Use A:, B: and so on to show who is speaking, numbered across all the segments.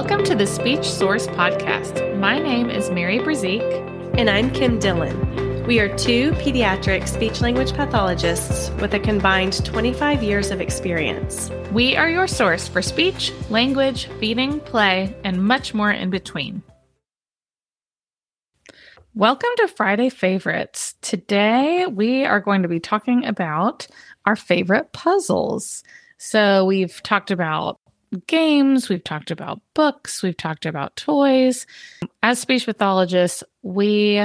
A: Welcome to the Speech Source Podcast. My name is Mary Brazique.
B: And I'm Kim Dillon. We are two pediatric speech language pathologists with a combined 25 years of experience.
A: We are your source for speech, language, feeding, play, and much more in between. Welcome to Friday Favorites. Today we are going to be talking about our favorite puzzles. So, we've talked about games, we've talked about books, we've talked about toys. As speech pathologists, we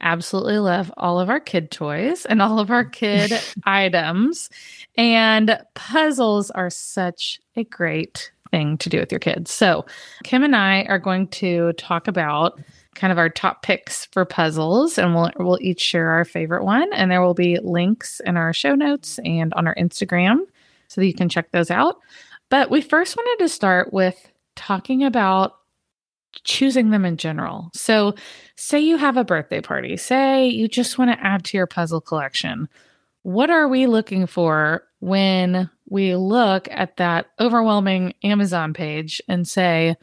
A: absolutely love all of our kid toys and all of our kid items. And puzzles are such a great thing to do with your kids. So, Kim and I are going to talk about kind of our top picks for puzzles and we'll we'll each share our favorite one and there will be links in our show notes and on our Instagram so that you can check those out. But we first wanted to start with talking about choosing them in general. So, say you have a birthday party, say you just want to add to your puzzle collection. What are we looking for when we look at that overwhelming Amazon page and say,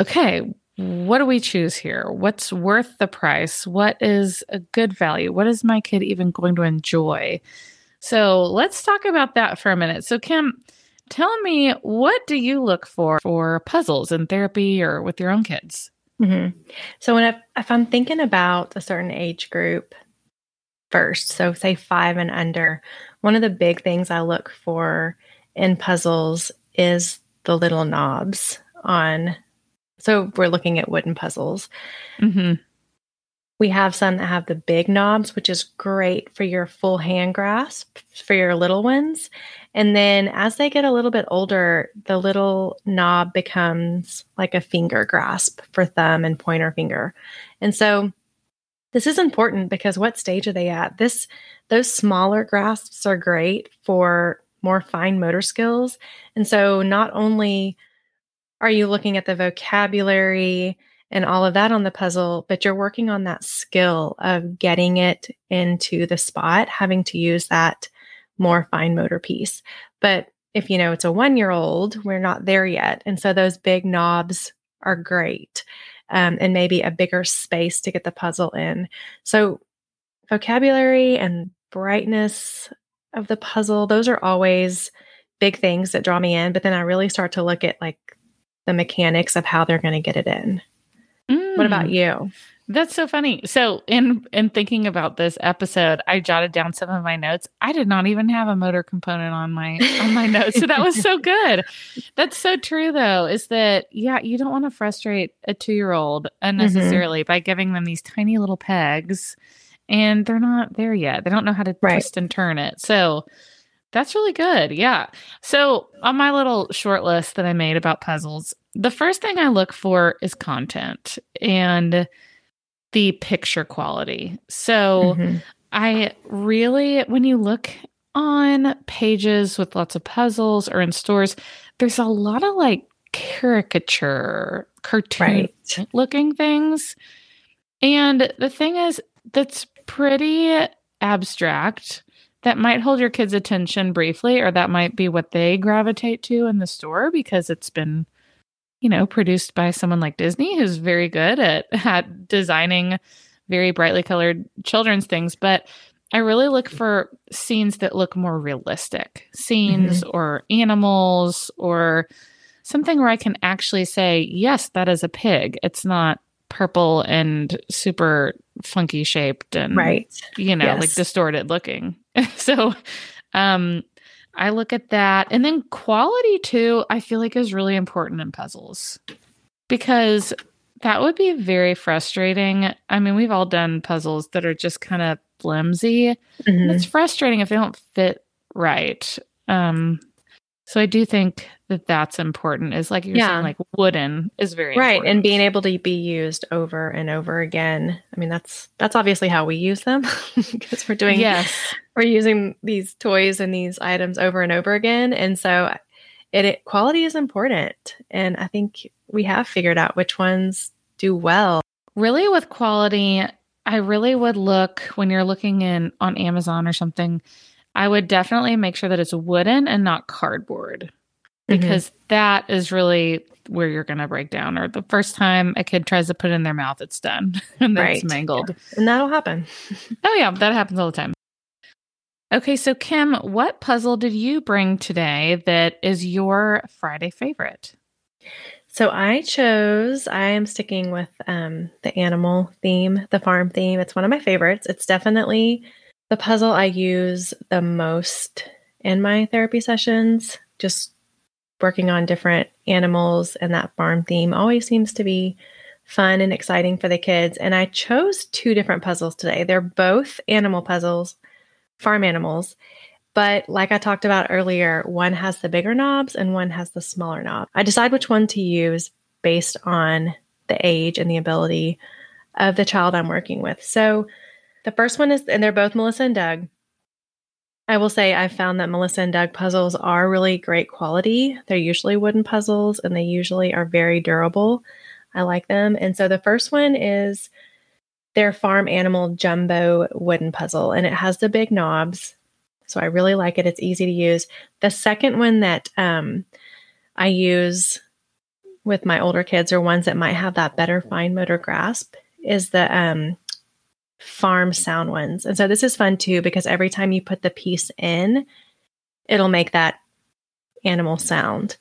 A: okay, what do we choose here? What's worth the price? What is a good value? What is my kid even going to enjoy? So, let's talk about that for a minute. So, Kim, Tell me, what do you look for for puzzles in therapy or with your own kids?
B: Mm-hmm. So, when I, if I'm thinking about a certain age group first, so say five and under, one of the big things I look for in puzzles is the little knobs on. So, we're looking at wooden puzzles. Mm-hmm. We have some that have the big knobs, which is great for your full hand grasp for your little ones. And then as they get a little bit older, the little knob becomes like a finger grasp for thumb and pointer finger. And so this is important because what stage are they at? This those smaller grasps are great for more fine motor skills. And so not only are you looking at the vocabulary and all of that on the puzzle, but you're working on that skill of getting it into the spot, having to use that more fine motor piece. But if you know it's a one year old, we're not there yet. And so those big knobs are great um, and maybe a bigger space to get the puzzle in. So vocabulary and brightness of the puzzle, those are always big things that draw me in. But then I really start to look at like the mechanics of how they're going to get it in. Mm. What about mm. you?
A: That's so funny. So in in thinking about this episode, I jotted down some of my notes. I did not even have a motor component on my on my notes. So that was so good. That's so true though, is that yeah, you don't want to frustrate a 2-year-old unnecessarily mm-hmm. by giving them these tiny little pegs and they're not there yet. They don't know how to right. twist and turn it. So that's really good. Yeah. So, on my little short list that I made about puzzles, the first thing I look for is content and the picture quality. So, mm-hmm. I really, when you look on pages with lots of puzzles or in stores, there's a lot of like caricature, cartoon right. looking things. And the thing is, that's pretty abstract that might hold your kids' attention briefly, or that might be what they gravitate to in the store because it's been, you know, produced by someone like Disney who's very good at, at designing very brightly colored children's things. But I really look for scenes that look more realistic, scenes mm-hmm. or animals or something where I can actually say, yes, that is a pig. It's not purple and super funky shaped and
B: right
A: you know yes. like distorted looking so um i look at that. And then quality too i feel like is really important in puzzles because that would be very frustrating. I mean we've all done puzzles that are just kind of flimsy. Mm-hmm. it's frustrating if they don't fit right. Um so I do think that that's important. Is like you're yeah. saying, like wooden is very
B: right,
A: important.
B: and being able to be used over and over again. I mean, that's that's obviously how we use them because we're doing
A: yes,
B: we're using these toys and these items over and over again, and so it, it quality is important, and I think we have figured out which ones do well.
A: Really, with quality, I really would look when you're looking in on Amazon or something I would definitely make sure that it's wooden and not cardboard. Because mm-hmm. that is really where you're going to break down or the first time a kid tries to put it in their mouth it's done and then right. it's mangled
B: and that'll happen
A: oh yeah that happens all the time okay so kim what puzzle did you bring today that is your friday favorite
B: so I chose, I am sticking with um, the animal theme, the farm theme. It's one of my favorites. It's definitely the puzzle I use the most in my therapy sessions. Just working on different animals and that farm theme always seems to be fun and exciting for the kids. And I chose two different puzzles today. They're both animal puzzles, farm animals. But like I talked about earlier, one has the bigger knobs and one has the smaller knob. I decide which one to use based on the age and the ability of the child I'm working with. So the first one is, and they're both Melissa and Doug. I will say I've found that Melissa and Doug puzzles are really great quality. They're usually wooden puzzles and they usually are very durable. I like them. And so the first one is their farm animal jumbo wooden puzzle, and it has the big knobs so I really like it. It's easy to use. The second one that um, I use with my older kids or ones that might have that better fine motor grasp is the um, farm sound ones. And so this is fun too because every time you put the piece in, it'll make that animal sound.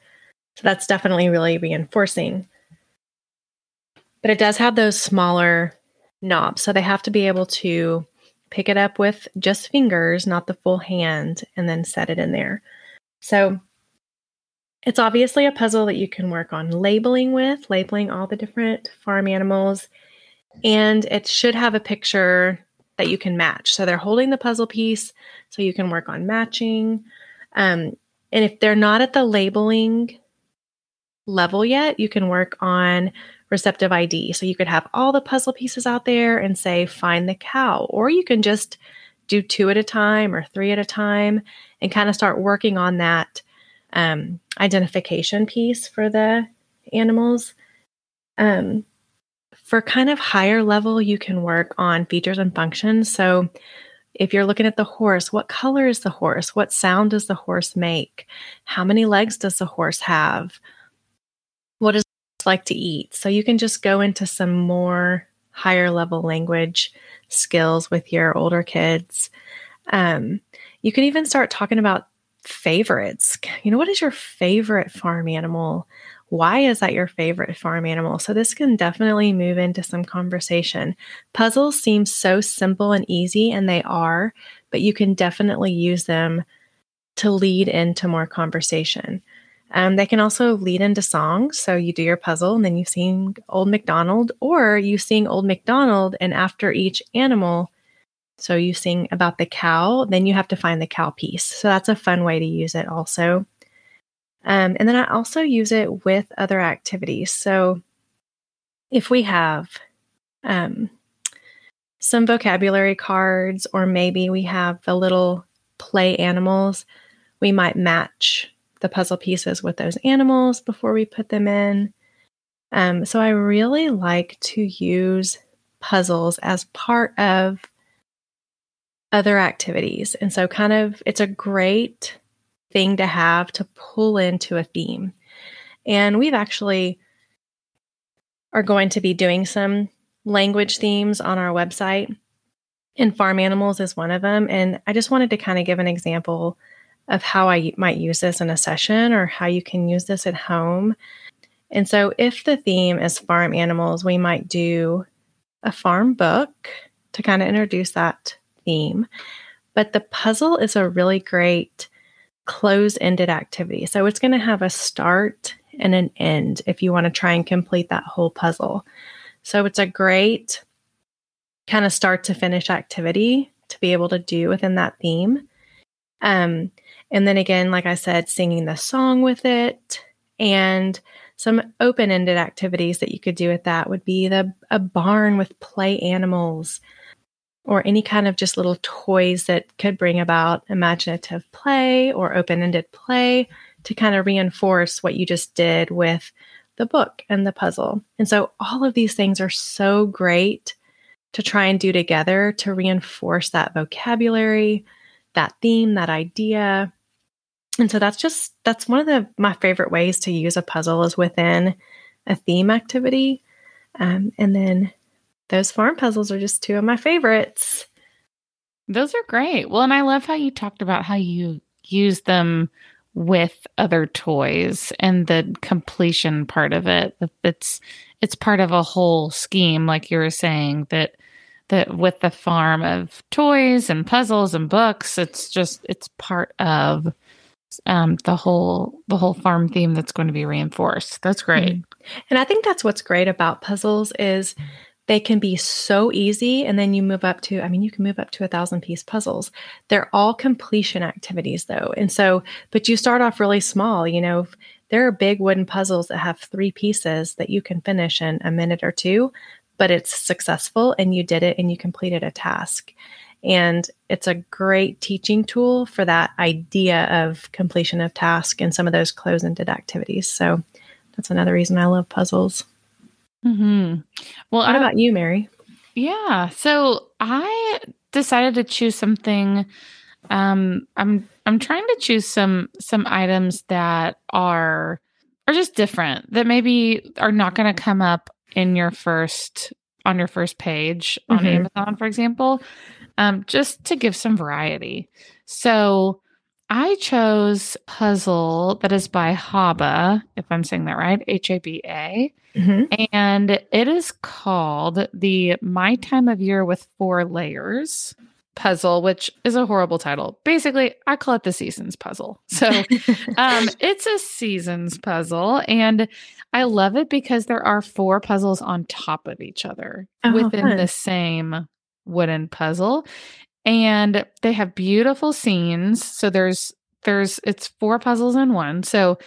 B: So that's definitely really reinforcing. But it does have those smaller knobs. So they have to be able to pick it up with just fingers, not the full hand, and then set it in there. So it's obviously a puzzle that you can work on labeling with, labeling all the different farm animals. And it should have a picture that you can match. So they're holding the puzzle piece, so you can work on matching. Um, and if they're not at the labeling level yet, you can work on receptive ID. So you could have all the puzzle pieces out there and say, find the cow, or you can just do two at a time or three at a time and kind of start working on that um, identification piece for the animals. Um, for kind of higher level, you can work on features and functions. So if you're looking at the horse, what color is the horse? What sound does the horse make? How many legs does the horse have? What is it like to eat. So you can just go into some more higher level language skills with your older kids. Um, you can even start talking about favorites. You know, what is your favorite farm animal? Why is that your favorite farm animal? So, this can definitely move into some conversation. Puzzles seem so simple and easy, and they are, but you can definitely use them to lead into more conversation. Um, they can also lead into songs. So you do your puzzle and then you sing Old MacDonald, or you sing Old MacDonald, and after each animal, so you sing about the cow, then you have to find the cow piece. So that's a fun way to use it also. Um, and then I also use it with other activities. So if we have um, some vocabulary cards, or maybe we have the little play animals, we might match the puzzle pieces with those animals before we put them in. Um, so I really like to use puzzles as part of other activities. And so, kind of, it's a great thing to have to pull into a theme. And we've actually are going to be doing some language themes on our website. And farm animals is one of them. And I just wanted to kind of give an example of how I might use this in a session or how you can use this at home. And so, if the theme is farm animals, we might do a farm book to kind of introduce that theme. But the puzzle is a really great close ended activity. So, it's going to have a start and an end if you want to try and complete that whole puzzle. So, it's a great kind of start to finish activity to be able to do within that theme. Um, and then again, like I said, singing the song with it and some open-ended activities that you could do with that would be the a barn with play animals or any kind of just little toys that could bring about imaginative play or open-ended play to kind of reinforce what you just did with the book and the puzzle. And so all of these things are so great to try and do together to reinforce that vocabulary, that theme, that idea, And so that's just that's one of the my favorite ways to use a puzzle is within a theme activity. Um, and then those farm puzzles are just two of my favorites.
A: Those are great. Well, and I love how you talked about how you use them with other toys and the completion part of it. It's it's part of a whole scheme, like you were saying, that that with the farm of toys and puzzles and books, it's just it's part of um, the whole the whole farm theme that's going to be reinforced. That's great. Mm-hmm.
B: And I think that's what's great about puzzles is they can be so easy and then you move up to i mean you can move up to a thousand piece puzzles. They're all completion activities though. And so but you start off really small you know there are big wooden puzzles that have three pieces that you can finish in a minute or two but it's successful and you did it and you completed a task. And it's a great teaching tool for that idea of completion of task and some of those close ended activities. So that's another reason i love puzzles
A: Hmm. Well,
B: what I, about you, Mary?
A: Yeah. So I decided to choose something. Um, I'm I'm trying to choose some some items that are are just different that maybe are not going to come up in your first on your first page on mm-hmm. Amazon, for example. Um, just to give some variety. So I chose puzzle that is by Haba, if I'm saying that right, H A B A. Mm-hmm. And it is called the My Time of Year with Four Layers puzzle, which is a horrible title. Basically, I call it the seasons puzzle. So um, it's a seasons puzzle. And I love it because there are four puzzles on top of each other oh, within fun. the same wooden puzzle and they have beautiful scenes. So there's there's it's four puzzles in one. So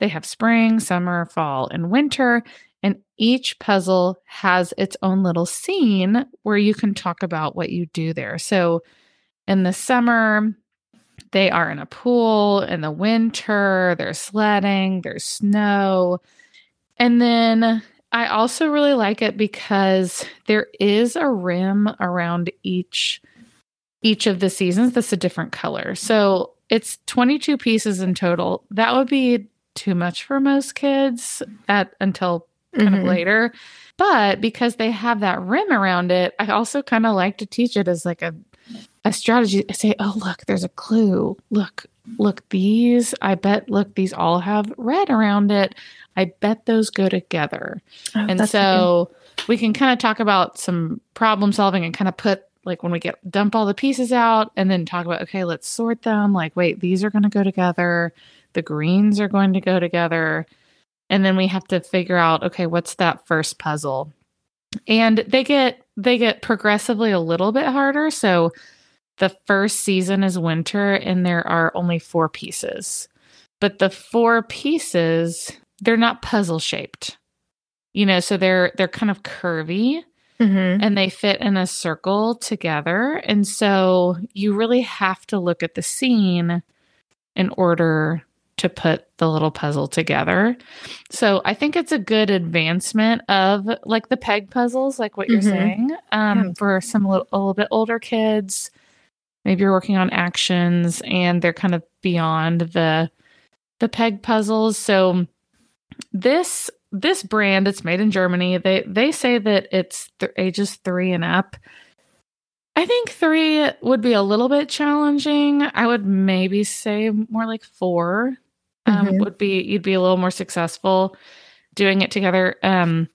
A: they have spring summer fall and winter. And each puzzle has its own little scene where you can talk about what you do there. So in the summer they are in a pool. In the winter there's sledding there's snow. And then I also really like it because there is a rim around each each of the seasons that's a different color. So it's 22 pieces in total. That would be too much for most kids at until kind mm-hmm. of later. But because they have that rim around it, I also kind of like to teach it as like a a strategy. I say, "Oh, look, there's a clue. Look, look these. I bet look these all have red around it. I bet those go together." Oh, and so we can kind of talk about some problem solving and kind of put like when we get dump all the pieces out and then talk about okay let's sort them. Like wait these are going to go together. The greens are going to go together. And then we have to figure out okay what's that first puzzle? And they get they get progressively a little bit harder. So the first season is winter and there are only four pieces. But the four pieces they're not puzzle shaped. You know so they're they're kind of curvy mm-hmm. and they fit in a circle together. And so you really have to look at the scene in order to put the little puzzle together. So I think it's a good advancement of like the peg puzzles, like what you're mm-hmm. saying, um, yeah. for some little, a little bit older kids. Maybe you're working on actions and they're kind of beyond the the peg puzzles. So this this brand it's made in germany they they say that it's th- ages three and up. I think three would be a little bit challenging. I would maybe say more like four um, mm-hmm. would be you'd be a little more successful doing it together. Um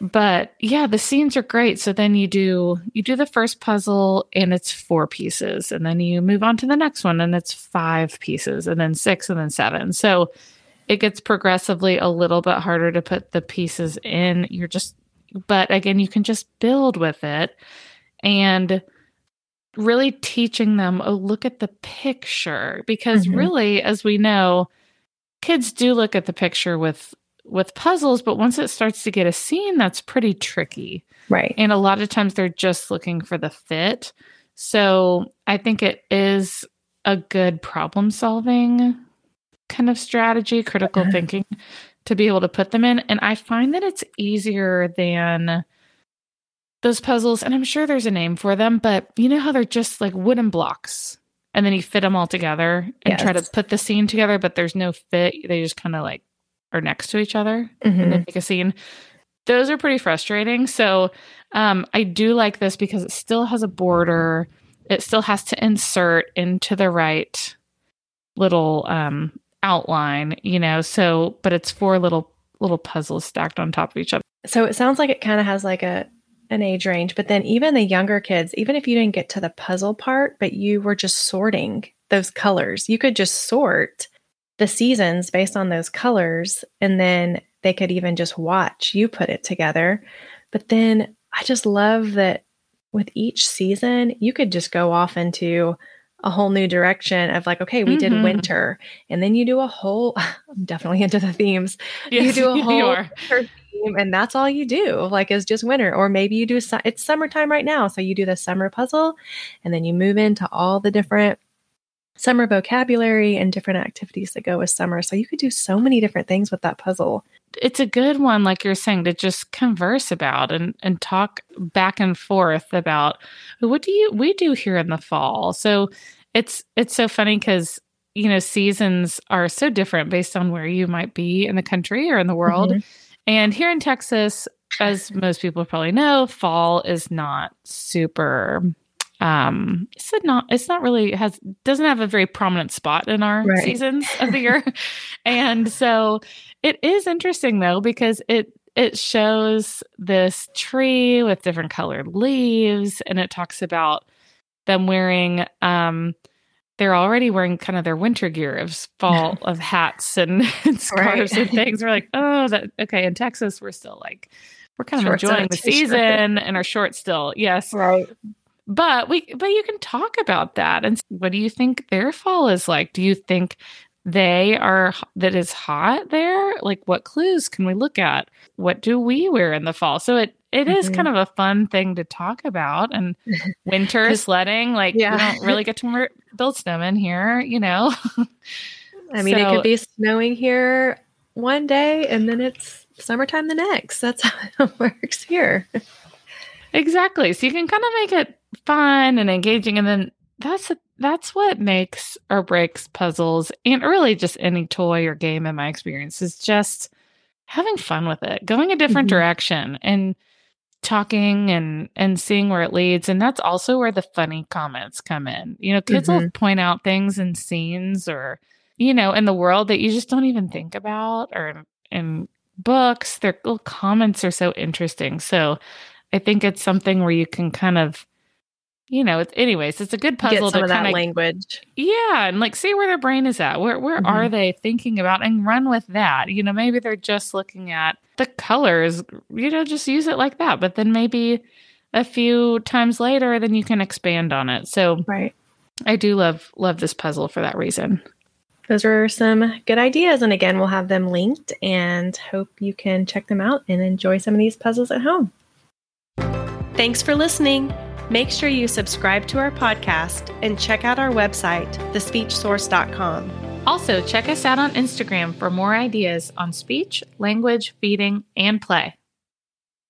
A: but yeah the scenes are great. So then you do you do the first puzzle and it's four pieces and then you move on to the next one and it's five pieces and then six and then seven. So it gets progressively a little bit harder to put the pieces in. You're just, but again, you can just build with it and really teaching them, oh, look at the picture. Because mm-hmm. really, as we know, kids do look at the picture with with puzzles but once it starts to get a scene that's pretty tricky
B: right
A: and a lot of times they're just looking for the fit so i think it is a good problem solving kind of strategy, critical thinking to be able to put them in. And I find that it's easier than those puzzles. And I'm sure there's a name for them, but you know how they're just like wooden blocks and then you fit them all together and try to put the scene together, but there's no fit. They just kind of like are next to each other
B: Mhm.
A: and then make a scene. Those are pretty frustrating. So um, I do like this because it still has a border. It still has to insert into the right little um, outline, you know. So, but it's four little little puzzles stacked on top of each other.
B: So it sounds like it kind of has like a an age range, but then even the younger kids, even if you didn't get to the puzzle part, but you were just sorting those colors, you could just sort the seasons based on those colors and then they could even just watch you put it together. But then I just love that with each season, you could just go off into a whole new direction of like, okay, we did
A: Mhm.
B: winter, and then you do a whole. I'm definitely into the themes. You do a whole theme, and that's all you do. Like, is just winter, or maybe you do. It's summertime right now, so you do the summer puzzle, and then you move into all the different summer vocabulary and different activities that go with summer. So you could do so many different things with that puzzle.
A: it's a good one like you're saying to just converse about and and talk back and forth about what do you we do here in the fall so it's it's so funny because you know seasons are so different based on where you might be in the country or in the world
B: Mhm.
A: and here in texas as most people probably know fall is not super um it's not it's not really has doesn't have a very prominent spot in our
B: Right.
A: seasons of the year and so it is interesting though because it it shows this tree with different colored leaves and it talks about them wearing um they're already wearing kind of their winter gear of fall of hats and, and scarves and things. We're like, oh, that okay. In Texas, we're still like we're kind of
B: Shorts
A: enjoying the
B: t-shirt.
A: season and our shorts still. Yes.
B: Right.
A: But we but you can talk about that. And what do you think their fall is like? Do you think they are that is hot there? Like what clues can we look at? What do we wear in the fall? So it it is
B: Mhm.
A: kind of a fun thing to talk about and winter sledding like
B: Yeah.
A: we don't really get to build snowmen here, you know.
B: I mean, it could be snowing here one day and then it's summertime the next. That's how it works here.
A: Exactly. So you can kind of make it fun and engaging, and then that's that's what makes or breaks puzzles, and really just any toy or game. In my experience, is just having fun with it, going a different
B: Mhm.
A: direction, and talking and and seeing where it leads. And that's also where the funny comments come in. You know, kids will point out things in scenes or you know in the world that you just don't even think about, or in, in books. Their little comments are so interesting. So. I think it's something where you can kind of, you know, it's anyways, it's a good puzzle
B: Get some
A: to
B: of that
A: kind of,
B: language.
A: yeah, and like see where their brain is at. Where where are
B: Mhm.
A: they thinking about and run with that? You know, maybe they're just looking at the colors, you know, just use it like that. But then maybe a few times later, then you can expand on it. So
B: Right.
A: I do love love this puzzle for that reason.
B: Those are some good ideas. And again, we'll have them linked and hope you can check them out and enjoy some of these puzzles at home. Thanks for listening. Make sure you subscribe to our podcast and check out our website, thespeechsource.com.
A: Also, check us out on Instagram for more ideas on speech, language, feeding, and play.